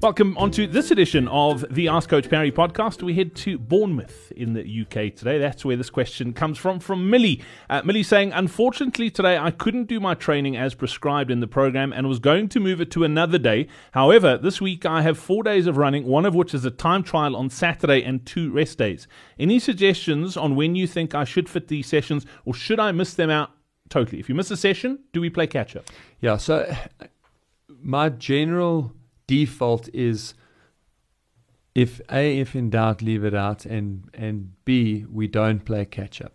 Welcome onto this edition of the Ask Coach Parry podcast. We head to Bournemouth in the UK today. That's where this question comes from, from Millie. Uh, Millie saying, Unfortunately, today I couldn't do my training as prescribed in the program and was going to move it to another day. However, this week I have four days of running, one of which is a time trial on Saturday and two rest days. Any suggestions on when you think I should fit these sessions or should I miss them out totally? If you miss a session, do we play catch up? Yeah, so my general default is if A, if in doubt, leave it out, and and B, we don't play catch up.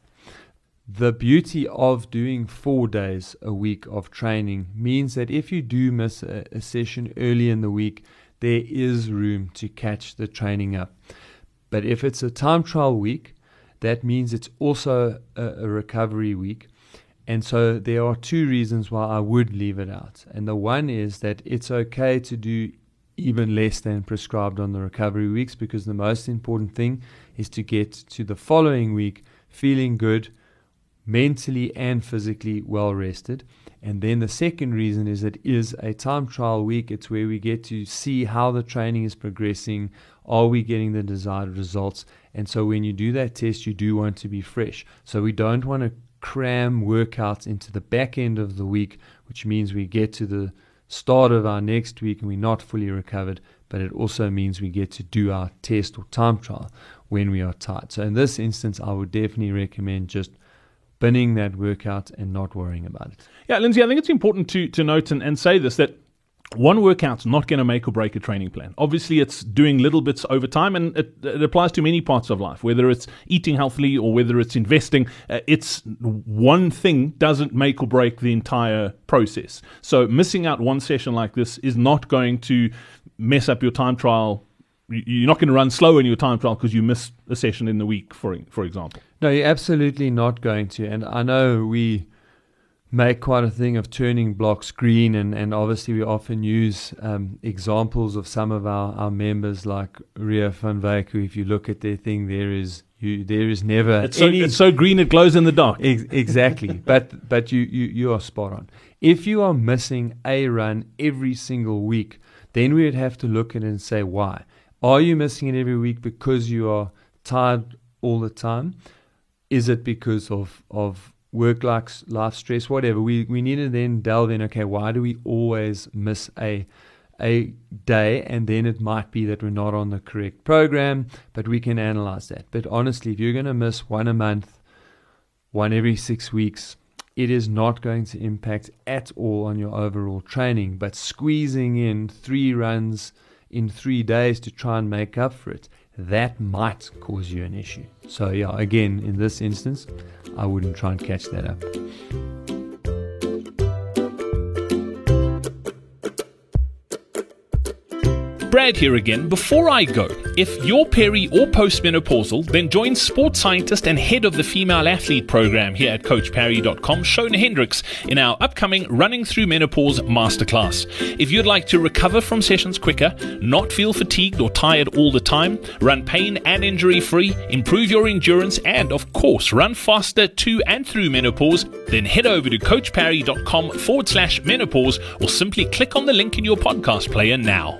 The beauty of doing four days a week of training means that if you do miss a, a session early in the week, there is room to catch the training up. But if it's a time trial week, that means it's also a, a recovery week. And so there are two reasons why I would leave it out. And the one is that it's okay to do even less than prescribed on the recovery weeks because the most important thing is to get to the following week feeling good, mentally and physically well rested. And then the second reason is it is a time trial week. It's where we get to see how the training is progressing. Are we getting the desired results? And so when you do that test, you do want to be fresh. So we don't want to cram workouts into the back end of the week, which means we get to the start of our next week and we're not fully recovered, but it also means we get to do our test or time trial when we are tired. So in this instance, I would definitely recommend just binning that workout and not worrying about it. Yeah, Lindsey, I think it's important to, to note and, and say this that one workout's not going to make or break a training plan. Obviously, it's doing little bits over time, and it, it, applies to many parts of life, whether it's eating healthily or whether it's investing. Uh, it's one thing doesn't make or break the entire process. So, missing out one session like this is not going to mess up your time trial. You're not going to run slow in your time trial because you miss a session in the week, for for example. No, you're absolutely not going to. And I know we make quite a thing of turning blocks green, and, and obviously we often use um, examples of some of our, our members like Ria van Wyk, who if you look at their thing, there is you there is never it's so, it's so green it glows in the dark. Ex- exactly, but but you, you you are spot on. If you are missing a run every single week, then we would have to look at it and say why. Are you missing it every week because you are tired all the time? Is it because of of work life, life stress, whatever, we, we need to then delve in, okay, why do we always miss a a day and then it might be that we're not on the correct program, but we can analyze that. But honestly, if you're going to miss one a month, one every six weeks, it is not going to impact at all on your overall training. But squeezing in three runs in three days to try and make up for it, that might cause you an issue. So, yeah, again, in this instance, I wouldn't try and catch that up. Brad here again. Before I go, if you're peri or postmenopausal, then join sports scientist and head of the female athlete program here at CoachParry.com, Shona Hendricks, in our upcoming Running Through Menopause Masterclass. If you'd like to recover from sessions quicker, not feel fatigued or tired all the time, run pain and injury free, improve your endurance, and of course, run faster to and through menopause, then head over to CoachParry.com forward slash menopause or simply click on the link in your podcast player now.